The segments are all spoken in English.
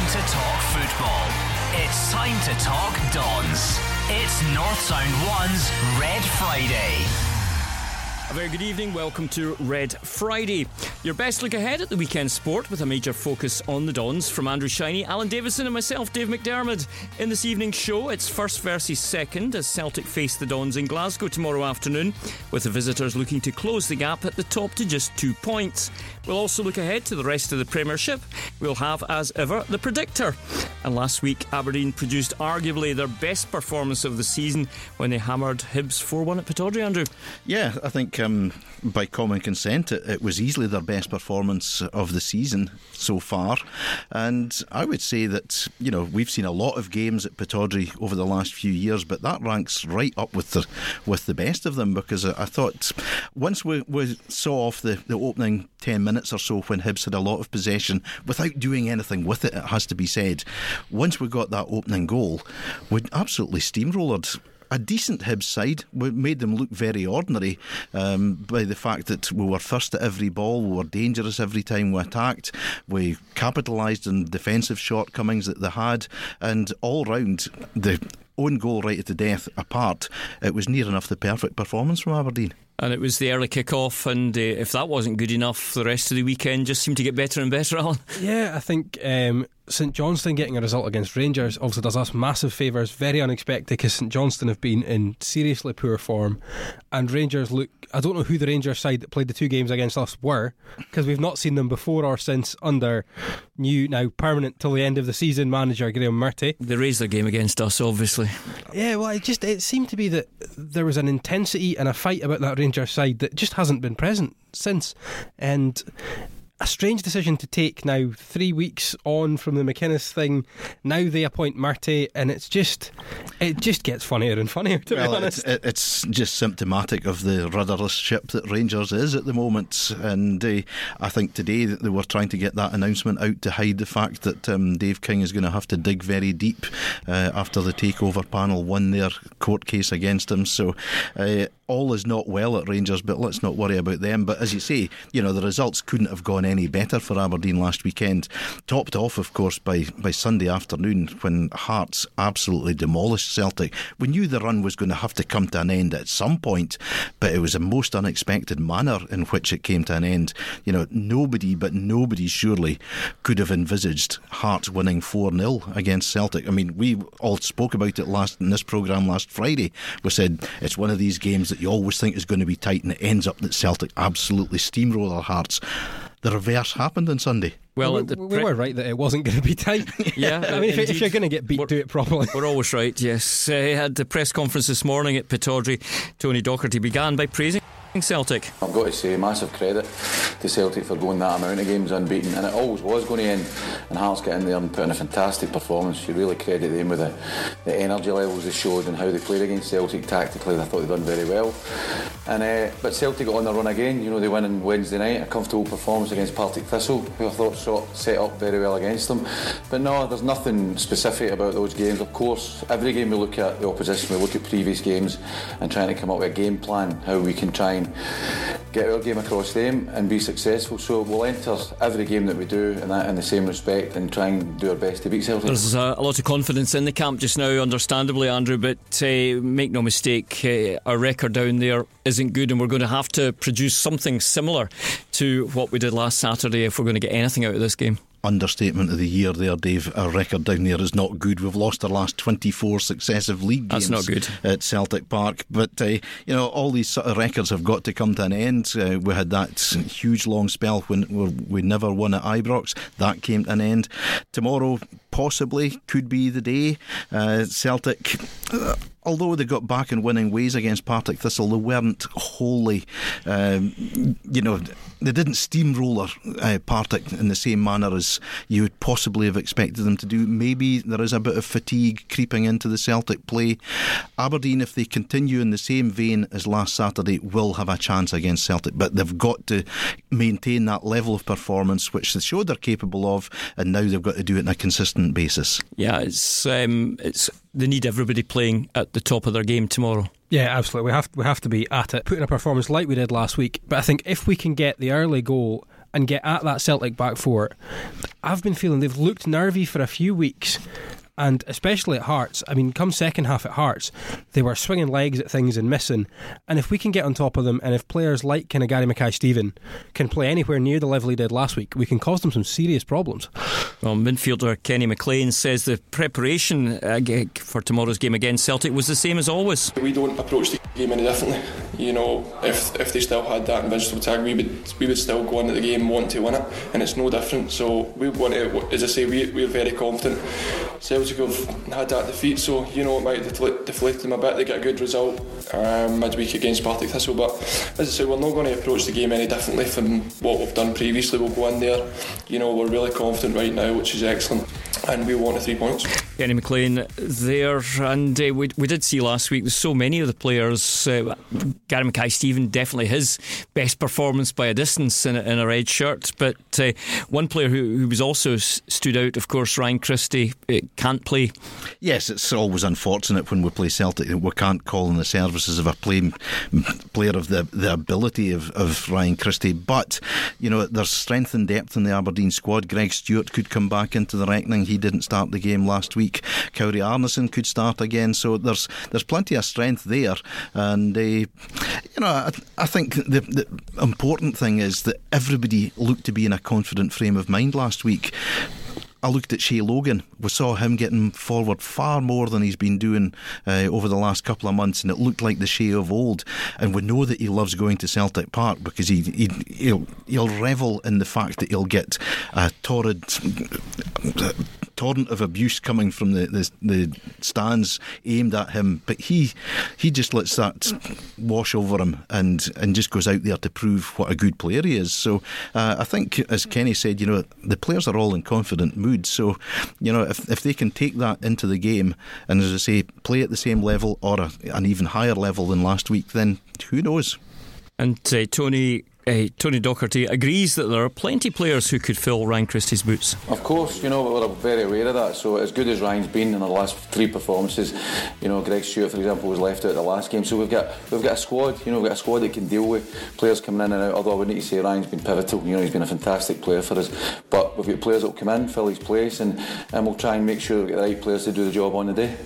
time to talk football. It's time to talk Dons. It's North Sound 1's Red Friday. A very good evening. Welcome to Red Friday. Your best look ahead at the weekend sport with a major focus on the Dons from Andrew Shiny, Alan Davison, and myself, Dave McDermott. In this evening's show, it's first versus second as Celtic face the Dons in Glasgow tomorrow afternoon, with the visitors looking to close the gap at the top to just two points. We'll also look ahead to the rest of the Premiership. We'll have, as ever, the predictor. And last week, Aberdeen produced arguably their best performance of the season when they hammered Hibs 4 1 at Pittodrie, Andrew. Yeah, I think um, by common consent, it, it, was easily their best performance of the season so far. And I would say that, you know, we've seen a lot of games at Pittodrie over the last few years, but that ranks right up with the, with the best of them because I, I thought once we, we saw off the, the opening 10 minutes or so when Hibs had a lot of possession without doing anything with it, it has to be said. Once we got that opening goal, we absolutely steamrolled a decent Hibs side. We made them look very ordinary um, by the fact that we were first at every ball, we were dangerous every time we attacked, we capitalised on defensive shortcomings that they had, and all round the own goal right at the death apart, it was near enough the perfect performance from Aberdeen. And it was the early kick-off, and uh, if that wasn't good enough, the rest of the weekend just seemed to get better and better. Alan. Yeah, I think um, St Johnstone getting a result against Rangers also does us massive favours. Very unexpected because St Johnstone have been in seriously poor form, and Rangers look. I don't know who the Rangers side that played the two games against us were because we've not seen them before or since under new now permanent till the end of the season manager Graeme Murty. They raised their game against us, obviously. Yeah, well, it just it seemed to be that there was an intensity and a fight about that Rangers side that just hasn't been present since, and a strange decision to take now, three weeks on from the McInnes thing. Now they appoint Murty, and it's just, it just gets funnier and funnier, to well, be honest. It's, it's, just symptomatic of the rudderless ship that Rangers is at the moment. And uh, I think today that they were trying to get that announcement out to hide the fact that um, Dave King is going to have to dig very deep uh, after the takeover panel won their court case against him. So uh, all is not well at Rangers, but let's not worry about them. But as you say, you know, the results couldn't have gone any better for Aberdeen last weekend. Topped off, of course, by, by Sunday afternoon when Hearts absolutely demolished Celtic. We knew the run was going to have to come to an end at some point, but it was a most unexpected manner in which it came to an end. You know, nobody, but nobody surely could have envisaged Hearts winning 4 0 against Celtic. I mean, we all spoke about it last in this programme last Friday. We said it's one of these games that you always think is going to be tight, and it ends up that Celtic absolutely steamroll steamroller Hearts. The reverse happened on Sunday. Well, we, we pre- were right that it wasn't going to be tight. yeah, I mean, if, if, you're going to get beat, we're, do it properly. We're always right. Yes, uh, he had the press conference this morning at Pittodrie. Tony Docherty began by praising. Celtic. I've got to say, massive credit to Celtic for going that amount of games unbeaten, and it always was going to end. And Hearts get in there and put in a fantastic performance. You really credit them with the, the energy levels they showed and how they played against Celtic tactically. I thought they done very well. And uh, but Celtic got on the run again. You know, they win on Wednesday night, a comfortable performance against Partick Thistle, who I thought set up very well against them. But no, there's nothing specific about those games. Of course, every game we look at the opposition, we look at previous games and trying to come up with a game plan how we can try and get our game across them and be successful. So we'll enter every game that we do in that in the same respect and try and do our best to beat Celtic. There's a, a lot of confidence in the camp just now, understandably, Andrew. But uh, make no mistake, uh, our record down there isn't good, and we're going to have to produce something similar to what we did last Saturday if we're going to get anything out of this game understatement of the year there, Dave. Our record down there is not good. We've lost our last 24 successive league games. That's not good. At Celtic Park. But, uh, you know, all these sort of records have got to come to an end. Uh, we had that huge long spell when we never won at Ibrox. That came to an end. Tomorrow, possibly, could be the day. Uh, Celtic. Uh, although they got back in winning ways against Partick Thistle, they weren't wholly, um, you know, they didn't steamroller uh, Partick in the same manner as you would possibly have expected them to do. Maybe there is a bit of fatigue creeping into the Celtic play. Aberdeen, if they continue in the same vein as last Saturday, will have a chance against Celtic, but they've got to maintain that level of performance which they showed they're capable of, and now they've got to do it in a consistent basis. Yeah, it's um, it's they need everybody playing at the top of their game tomorrow. Yeah, absolutely. We have we have to be at it, putting a performance like we did last week. But I think if we can get the early goal and get at that Celtic back four, I've been feeling they've looked nervy for a few weeks and especially at Hearts. I mean, come second half at Hearts, they were swinging legs at things and missing. And if we can get on top of them, and if players like kind of Gary Mackay Steven can play anywhere near the level he did last week, we can cause them some serious problems. Well, midfielder Kenny McLean says the preparation uh, for tomorrow's game against Celtic was the same as always. We don't approach the game any differently. You know, if if they still had that invincible tag, we would we would still go into the game wanting to win it, and it's no different. So we want to, as I say, we we're very confident. Celtic have had that defeat, so you know it might deflate, them a bit. They get a good result um, midweek against Partick Thistle, but as I say, we're not going to approach the game any differently from what we've done previously. We'll go in there, you know, we're really confident right now, which is excellent, and we want the three points. Kenny McLean there, and uh, we, we did see last week. There's so many of the players. Uh, Gary Mackay Steven definitely his best performance by a distance in a, in a red shirt, but uh, one player who, who was also stood out, of course, Ryan Christie uh, can't play. Yes, it's always unfortunate when we play Celtic that we can't call in the services of a play, player of the, the ability of, of Ryan Christie. But, you know, there's strength and depth in the Aberdeen squad. Greg Stewart could come back into the reckoning. He didn't start the game last week. Kari Arnason could start again. So there's there's plenty of strength there. And, uh, you know, I, I think the, the important thing is that everybody looked to be in a confident frame of mind last week. I looked at Shay Logan. We saw him getting forward far more than he's been doing uh, over the last couple of months, and it looked like the Shay of old. And we know that he loves going to Celtic Park because he, he he'll, he'll revel in the fact that he'll get a torrid torrent of abuse coming from the, the, the stands aimed at him, but he he just lets that wash over him and and just goes out there to prove what a good player he is. So uh, I think, as Kenny said, you know the players are all in confident mood. So you know if if they can take that into the game and as I say play at the same level or a, an even higher level than last week, then who knows. And uh, Tony uh, Tony Docherty agrees that there are plenty of players who could fill Ryan Christie's boots. Of course, you know, we're very aware of that. So, as good as Ryan's been in the last three performances, you know, Greg Stewart, for example, was left out the last game. So, we've got we've got a squad, you know, we've got a squad that can deal with players coming in and out. Although I would need to say Ryan's been pivotal, you know, he's been a fantastic player for us. But we've got players that will come in, fill his place, and, and we'll try and make sure we get the right players to do the job on the day.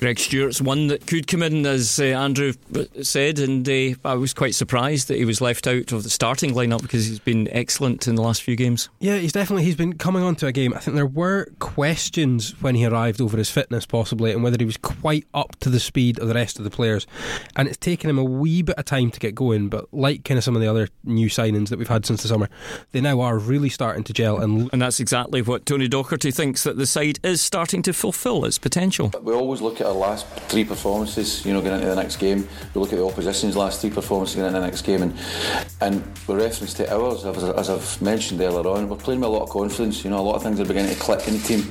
Greg Stewart's one that could come in, as uh, Andrew said, and uh, I was quite surprised that he was left out of the starting lineup because he's been excellent in the last few games. Yeah, he's definitely he's been coming onto a game. I think there were questions when he arrived over his fitness, possibly, and whether he was quite up to the speed of the rest of the players. And it's taken him a wee bit of time to get going, but like kind of some of the other new signings that we've had since the summer, they now are really starting to gel. And and that's exactly what Tony Docherty thinks that the side is starting to fulfil its potential. We always look at our last three performances, you know, going into the next game. We look at the opposition's last three performances going into the next game, and and with reference to ours, as, as I've mentioned earlier on, we're playing with a lot of confidence. You know, a lot of things are beginning to click in the team,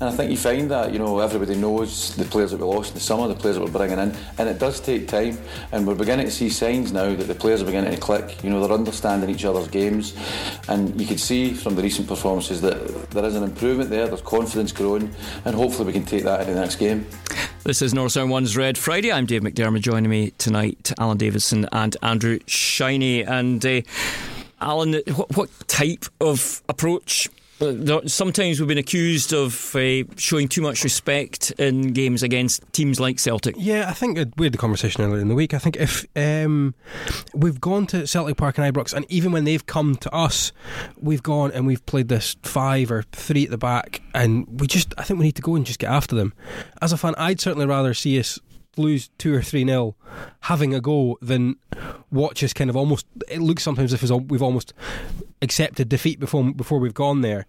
and I think you find that you know everybody knows the players that we lost in the summer, the players that we're bringing in, and it does take time, and we're beginning to see signs now that the players are beginning to click. You know, they're understanding each other's games, and you can see from the recent performances that there is an improvement there. There's confidence growing, and hopefully we can take that into the next game. This is North Sound One's Red Friday. I'm Dave McDermott. Joining me tonight, Alan Davidson and Andrew Shiny. And uh, Alan, what, what type of approach Sometimes we've been accused of uh, showing too much respect in games against teams like Celtic. Yeah, I think we had the conversation earlier in the week. I think if um, we've gone to Celtic Park and Ibrox, and even when they've come to us, we've gone and we've played this five or three at the back, and we just, I think we need to go and just get after them. As a fan, I'd certainly rather see us lose two or three nil, having a go than watch us kind of almost. It looks sometimes if we've almost accepted defeat before before we've gone there.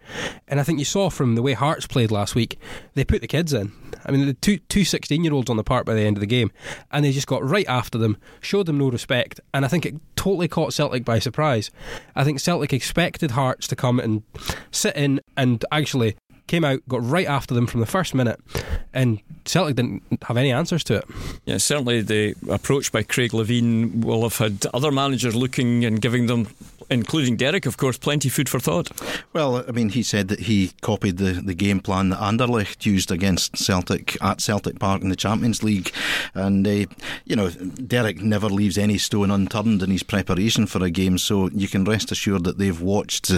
And I think you saw from the way Hearts played last week, they put the kids in. I mean, the two two 16 year olds on the park by the end of the game, and they just got right after them, showed them no respect, and I think it totally caught Celtic by surprise. I think Celtic expected Hearts to come and sit in and actually came out, got right after them from the first minute, and Celtic didn't have any answers to it. Yeah, certainly the approach by Craig Levein will have had other managers looking and giving them including Derek, of course, plenty food for thought. Well, I mean, he said that he copied the, the game plan that Anderlecht used against Celtic at Celtic Park in the Champions League. And, uh, you know, Derek never leaves any stone unturned in his preparation for a game, so you can rest assured that they've watched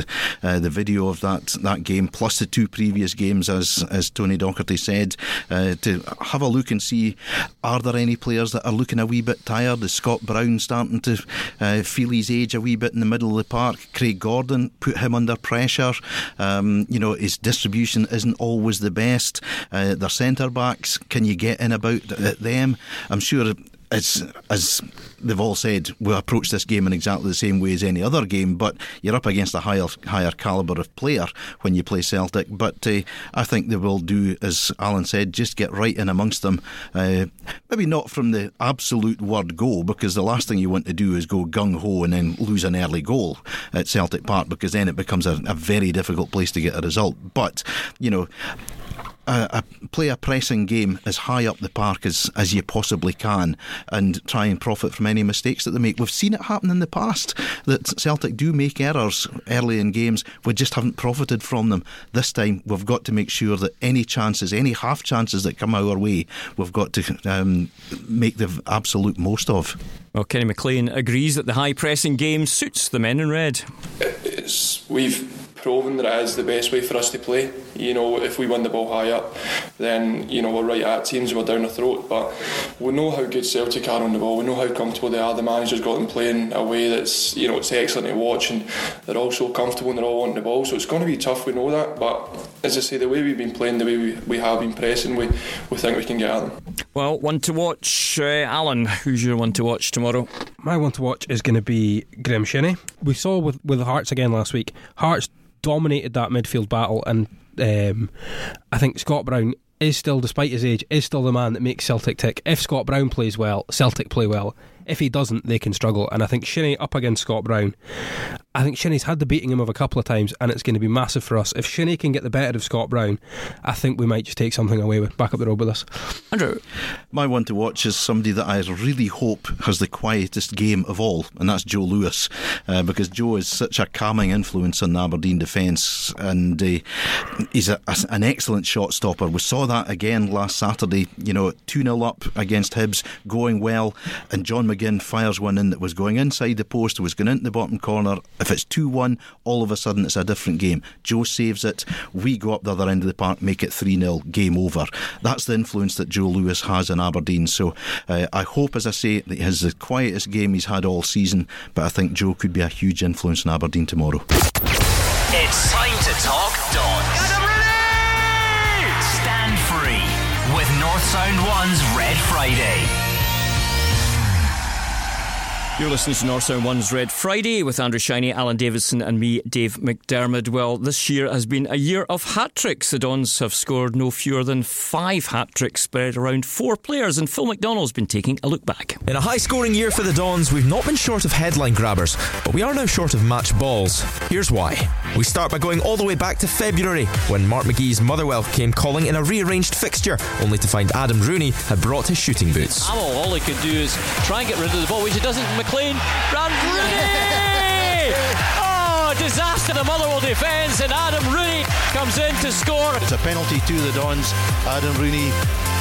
uh, the video of that, that game, plus the two previous games, as, as Tony Docherty said, uh, to have a look and see are there any players that are looking a wee bit tired? Is Scott Brown starting to uh, feel his age a wee bit in the middle the park? Craig Gordon put him under pressure. Um, you know, his distribution isn't always the best. Uh, their centre backs, can you get in about them? I'm sure it's as they've all said, we approach this game in exactly the same way as any other game, but you're up against a higher higher calibre of player when you play Celtic. But uh, I think they will do, as Alan said, just get right in amongst them. Uh, maybe not from the absolute word go, because the last thing you want to do is go gung ho and then lose an early goal at Celtic Park, because then it becomes a, a very difficult place to get a result. But you know a, a, play a pressing game as high up the park as, as you possibly can and try and profit from any mistakes that they make. We've seen it happen in the past that Celtic do make errors early in games. We just haven't profited from them. This time we've got to make sure that any chances, any half chances that come our way, we've got to um, make the absolute most of. Well, Kenny McLean agrees that the high pressing game suits the men in red. It's, we've proven that it is the best way for us to play. You know, if we win the ball high up, then you know we're right at teams, we're down the throat. But we know how good Celtic are on the ball. We know how comfortable they are. The manager's got them playing a way that's you know it's excellent to watch, and they're all so comfortable and they're all on the ball. So it's going to be tough. We know that, but as I say, the way we've been playing, the way we, we have been pressing, we we think we can get at them. Well, one to watch, uh, Alan. Who's your one to watch tomorrow? My one to watch is going to be Graeme Shinnie. We saw with with Hearts again last week. Hearts dominated that midfield battle, and um, I think Scott Brown is still, despite his age, is still the man that makes Celtic tick. If Scott Brown plays well, Celtic play well. If he doesn't, they can struggle. And I think Shinnie up against Scott Brown, I think Shinnie's had the beating him of a couple of times, and it's going to be massive for us. If Shinnie can get the better of Scott Brown, I think we might just take something away with back up the road with us. Andrew, my one to watch is somebody that I really hope has the quietest game of all, and that's Joe Lewis, uh, because Joe is such a calming influence on the Aberdeen defence, and uh, he's a, a, an excellent shot stopper. We saw that again last Saturday. You know, two 0 up against Hibs, going well, and John. McGinn fires one in that was going inside the post, was going into the bottom corner. If it's 2 1, all of a sudden it's a different game. Joe saves it. We go up the other end of the park, make it 3 0, game over. That's the influence that Joe Lewis has in Aberdeen. So uh, I hope, as I say, that he has the quietest game he's had all season, but I think Joe could be a huge influence in Aberdeen tomorrow. It's time to talk Dons. Stand free with North Sound 1's Red Friday. You're listening to North Sound One's Red Friday with Andrew Shiny, Alan Davison, and me, Dave McDermott. Well, this year has been a year of hat tricks. The Dons have scored no fewer than five hat tricks spread around four players, and Phil McDonald's been taking a look back. In a high scoring year for the Dons, we've not been short of headline grabbers, but we are now short of match balls. Here's why. We start by going all the way back to February, when Mark McGhee's Motherwell came calling in a rearranged fixture, only to find Adam Rooney had brought his shooting boots. all he could do is try and get rid of the ball, which he doesn't. McLean, Ran Rooney! oh, disaster. The Motherwell defence, and Adam Rooney comes in to score. It's a penalty to the Dons. Adam Rooney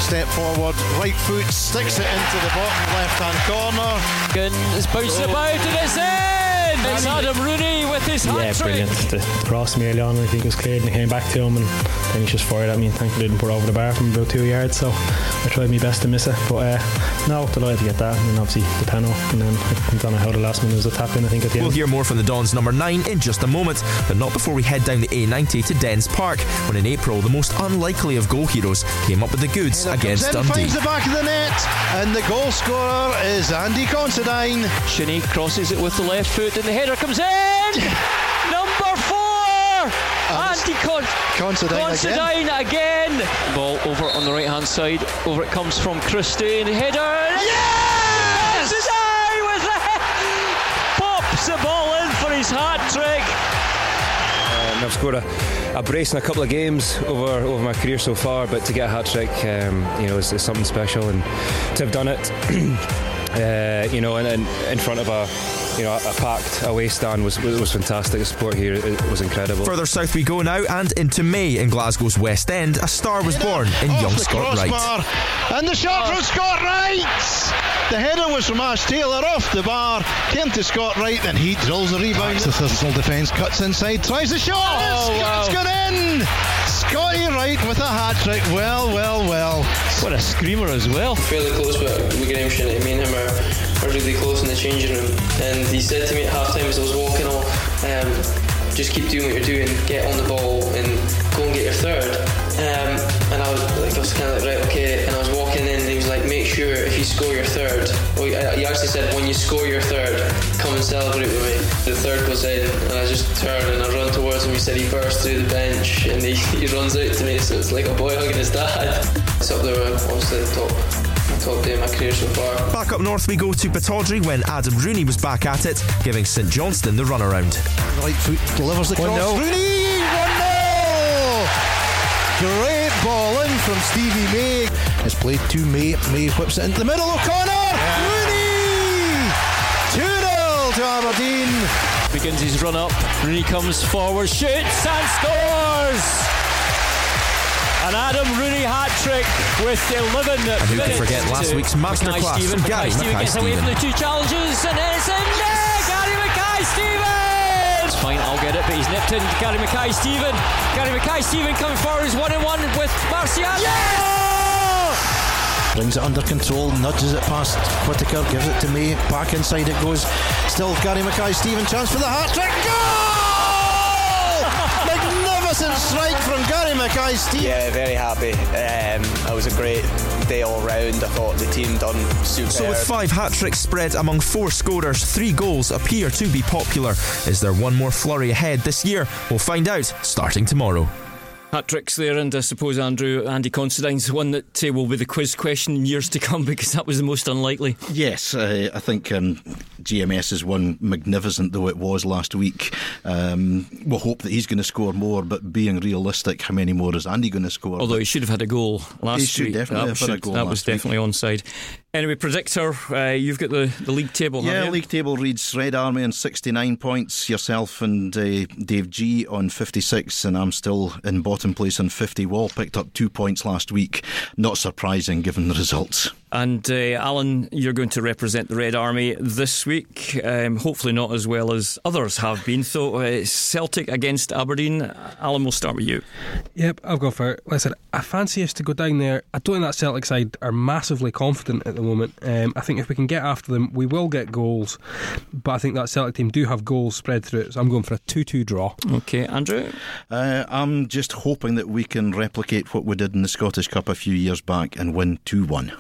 step forward, right foot, sticks it into the bottom left hand corner. And it's bounced oh. about, and it's in! It's Adam Rooney with his hat Yeah, brilliant. The cross me early on, I think it was cleared, and he came back to him, and then he just fired at me. And thankfully, didn't put over the bar from about two yards, so I tried my best to miss it. But uh, no, delighted to get that, and then obviously the panel, and then I don't know how the last one was a tap in. I think at the we'll end. hear more from the Dons number nine in just a moment, but not before we head down the A90 to Dens Park, when in April the most unlikely of goal heroes came up with the goods against Dundee. Finds the back of the net, and the goal scorer is Andy Considine. Shinnie crosses it with the left foot, and the header comes in. Number four, Andy Con- Considine, Considine again. again. Ball over on the right hand side. Over it comes from Christie, the header. Yes! Considine with the pops the ball in for his hat trick. Um, I've scored a, a, brace in a couple of games over over my career so far, but to get a hat trick, um, you know, is, is, something special, and to have done it, uh, you know, in, in, in front of a you know, a packed away stand was was fantastic. The support here it was incredible. Further south we go now, and into May in Glasgow's West End, a star was born in Off young the Scott Wright. crossbar. And the shot from Scott Wright! The header was from Ash Taylor off the bar, came to Scott Wright, and he drills the rebound. The Thistle defence cuts inside, tries the shot, Oh, it's, wow. it's gone in! Scotty Wright with a hat trick. Well, well, well. What a screamer as well. fairly close, but we get emotion. Me and him are, are really close in the changing room. And he said to me at half time as I was walking off, um, just keep doing what you're doing, get on the ball and go and get your third. Um, and I was like, I was kind of like, right, okay. And I was walking in and he was like, make sure if you score your third, well, he actually said, when you score your third, come and celebrate with me. The third goes in and I just turned and I run towards him. He said he burst through the bench and he, he runs out to me. So it's like a boy hugging his dad. It's up there, obviously, the top, top day of my career so far. Back up north we go to Pittodrie when Adam Rooney was back at it, giving St Johnstone the runaround. Right foot delivers the cross. 1-0. Rooney, 1 Great ball in from Stevie May. It's played to May. May whips it into the middle. O'Connor! Rooney! 2 0 to Aberdeen. Begins his run up. Rooney comes forward, shoots and scores. An Adam Rooney hat trick with 11 And who could forget last to week's masterclass Mackay-Steven. from Gary Mackay-Steven gets away from the two challenges and it's in there. Gary Mackay It's Fine, I'll get it, but he's nipped in. Gary Mackay Steven. Gary Mackay Steven coming forward is one and one with Marciano. Brings it under control, nudges it past Whittaker, gives it to May. Back inside it goes. Still Gary Mackay Steven chance for the hat trick. Goal! Gary Mackay Yeah, very happy. Um, it was a great day all round. I thought the team done superb. So, with five hat tricks spread among four scorers, three goals appear to be popular. Is there one more flurry ahead this year? We'll find out starting tomorrow. Hat tricks there, and I suppose Andrew Andy Considine's one that uh, will be the quiz question in years to come because that was the most unlikely. Yes, uh, I think um, GMS is one magnificent though it was last week. Um, we'll hope that he's going to score more, but being realistic, how many more is Andy going to score? Although he should have had a goal last He should week. definitely that have had a goal That was last week. definitely onside. Anyway, predictor, uh, you've got the, the league table. Yeah, league table reads Red Army on 69 points, yourself and uh, Dave G on 56, and I'm still in bottom place on 50. Wall picked up two points last week. Not surprising given the results. And uh, Alan, you're going to represent the Red Army this week. Um, hopefully not as well as others have been. So uh, Celtic against Aberdeen. Alan, we'll start with you. Yep, I've gone for it. Listen, I fancy us to go down there. I don't think that Celtic side are massively confident at the moment. Um, I think if we can get after them, we will get goals. But I think that Celtic team do have goals spread through it. So I'm going for a 2 2 draw. Okay, Andrew? Uh, I'm just hoping that we can replicate what we did in the Scottish Cup a few years back and win 2 1.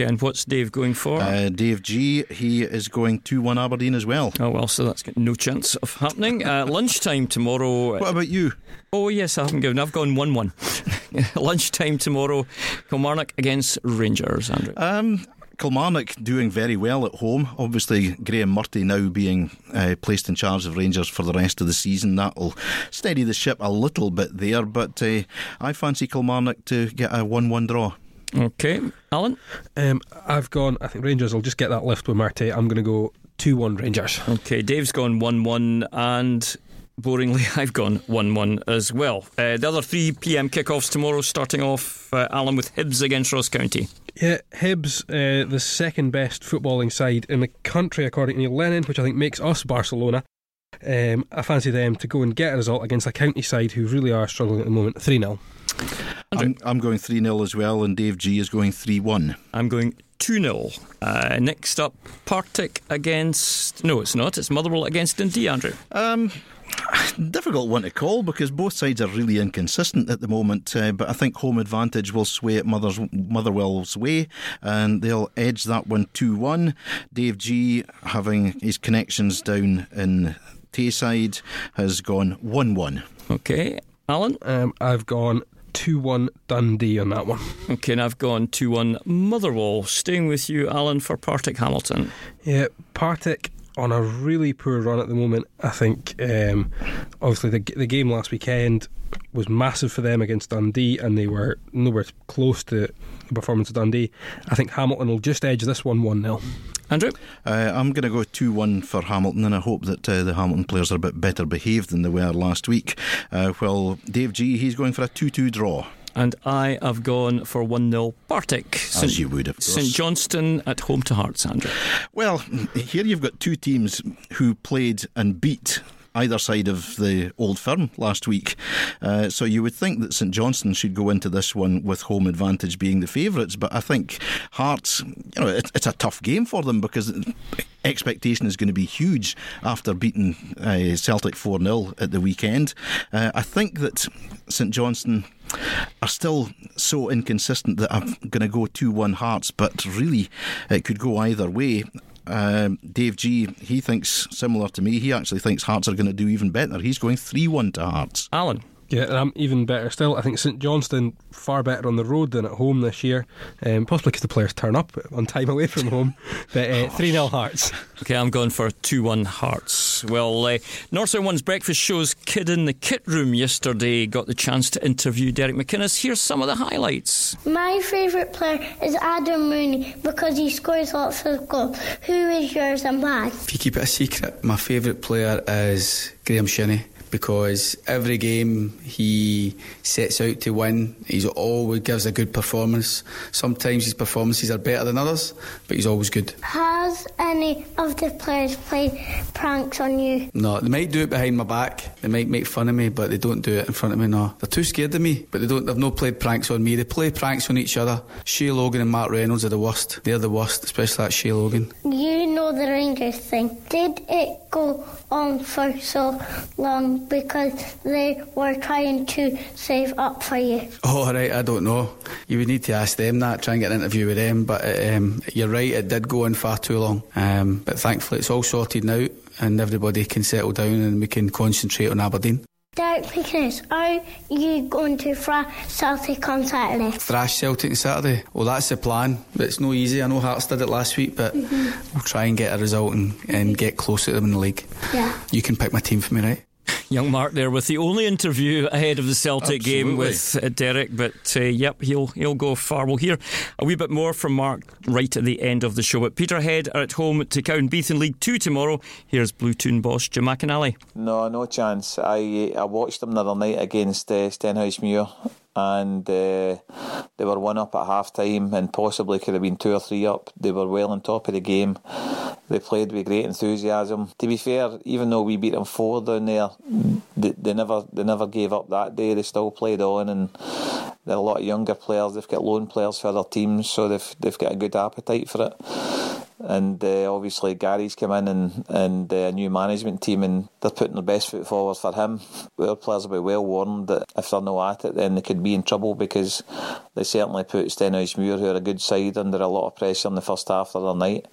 Okay, and what's Dave going for? Uh, Dave G, he is going 2 1 Aberdeen as well. Oh, well, so that's got no chance of happening. Uh, lunchtime tomorrow. What about you? Oh, yes, I haven't given. I've gone 1 1. lunchtime tomorrow. Kilmarnock against Rangers, Andrew. Um, Kilmarnock doing very well at home. Obviously, Graeme Murty now being uh, placed in charge of Rangers for the rest of the season. That'll steady the ship a little bit there, but uh, I fancy Kilmarnock to get a 1 1 draw. Okay, Alan? Um, I've gone, I think Rangers will just get that lift with Murty. I'm going to go 2 1 Rangers. Okay, Dave's gone 1 1, and boringly, I've gone 1 1 as well. Uh, the other 3 pm kickoffs tomorrow, starting off, uh, Alan, with Hibs against Ross County. Yeah, Hibs, uh, the second best footballing side in the country, according to Neil Lennon, which I think makes us Barcelona. Um, I fancy them to go and get a result against a county side who really are struggling at the moment. 3 0. I'm, I'm going 3 0 as well, and Dave G is going 3 1. I'm going 2 0. Uh, next up, Partick against. No, it's not. It's Motherwell against Dundee, Andrew. Um, difficult one to call because both sides are really inconsistent at the moment. Uh, but I think home advantage will sway at Mother's, Motherwell's way, and they'll edge that one 2 1. Dave G, having his connections down in Tayside, has gone 1 1. Okay, Alan? Um, I've gone 2 1 Dundee on that one. Okay, and I've gone 2 1 Motherwell. Staying with you, Alan, for Partick Hamilton. Yeah, Partick on a really poor run at the moment. I think um, obviously the the game last weekend was massive for them against Dundee, and they were nowhere close to the performance of Dundee. I think Hamilton will just edge this one one 0 Andrew? Uh, I'm going to go 2 1 for Hamilton, and I hope that uh, the Hamilton players are a bit better behaved than they were last week. Uh, well, Dave G, he's going for a 2 2 draw. And I have gone for 1 0 Partick. As you would, course. St Johnstone at home to Hearts, Andrew. Well, here you've got two teams who played and beat either side of the old firm last week. Uh, so you would think that St Johnstone should go into this one with home advantage being the favourites, but I think Hearts, you know, it, it's a tough game for them because expectation is going to be huge after beating uh, Celtic 4 0 at the weekend. Uh, I think that St Johnstone are still so inconsistent that I'm going to go 2 1 Hearts, but really it could go either way. Uh, Dave G, he thinks similar to me. He actually thinks Hearts are going to do even better. He's going 3 1 to Hearts. Alan. Yeah, and I'm even better still. I think St Johnstone far better on the road than at home this year, um, possibly because the players turn up on time away from home. But uh, three 0 Hearts. Okay, I'm going for two one Hearts. Well, uh, Northern One's breakfast show's kid in the kit room yesterday got the chance to interview Derek McInnes. Here's some of the highlights. My favourite player is Adam Rooney because he scores lots of goals. Who is yours and why? If you keep it a secret, my favourite player is Graeme Shinnie because every game he sets out to win. He's always gives a good performance. Sometimes his performances are better than others, but he's always good. Has any of the players played pranks on you? No, they might do it behind my back. They might make fun of me, but they don't do it in front of me. No, they're too scared of me. But they don't. They've no played pranks on me. They play pranks on each other. Shay Logan and Mark Reynolds are the worst. They're the worst, especially that Shay Logan. You know the Rangers thing. Did it go on for so long because they were trying to save up for you? Oh, right, I don't know. You would need to ask them that, try and get an interview with them. But um, you're right, it did go on far too long. Um, but thankfully, it's all sorted now, and everybody can settle down and we can concentrate on Aberdeen. Derek McInnes, are you going to thrash Celtic on Saturday? Thrash Celtic on Saturday? Well, that's the plan. But it's no easy. I know Hearts did it last week, but mm-hmm. we'll try and get a result and, and get closer to them in the league. Yeah. You can pick my team for me, right? Young Mark there with the only interview ahead of the Celtic Absolutely. game with uh, Derek, but uh, yep, he'll he'll go far. We'll hear a wee bit more from Mark right at the end of the show. But Peterhead are at home to Cowdenbeath in League Two tomorrow. Here's Blue Toon boss Jim McInally. No, no chance. I I watched them the other night against uh, Stenhousemuir and uh, they were one up at half time and possibly could have been two or three up. They were well on top of the game. They played with great enthusiasm. To be fair, even though we beat them four down there, they, they never they never gave up that day. They still played on and they're a lot of younger players. They've got loan players for other teams, so they've they've got a good appetite for it and uh, obviously Gary's come in and and uh, a new management team and they're putting their best foot forward for him. Our players will be well warned that if they're not at it, then they could be in trouble because they certainly put Stenhousemuir, who are a good side, under a lot of pressure in the first half of the night,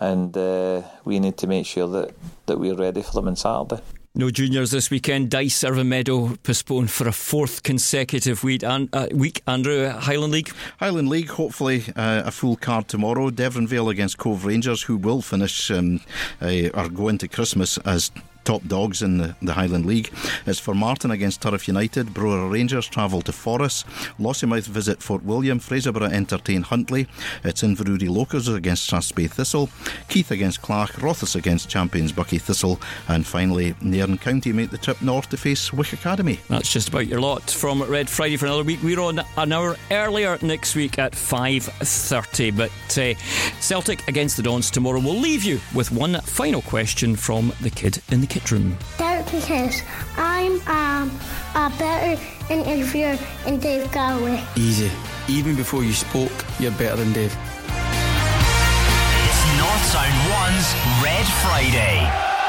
and uh, we need to make sure that that we're ready for them on Saturday. No juniors this weekend. Irvine Meadow postponed for a fourth consecutive week. And, uh, week. Andrew, Highland League? Highland League, hopefully uh, a full card tomorrow. Deveronvale against Cove Rangers, who will finish um, uh, or go into Christmas as top dogs in the, the Highland League. It's Formartine against Turriff United. Brora Rangers travel to Forres. Lossiemouth visit Fort William. Fraserburgh entertain Huntly. It's Inverurie Locos against Strathspey Thistle. Keith against Clach. Rothes against champions Buckie Thistle. And finally, Nairn County make the trip north to face Wick Academy. That's just about your lot from Red Friday for another week. We're on an hour earlier next week at 5.30. But uh, Celtic against the Dons tomorrow We'll leave you with one final question from the kid in the kit room. Derek McInnes, I'm um, a better interviewer than Dave Galloway. Easy. Even before you spoke, you're better than Dave. It's North Sound 1's Red Friday.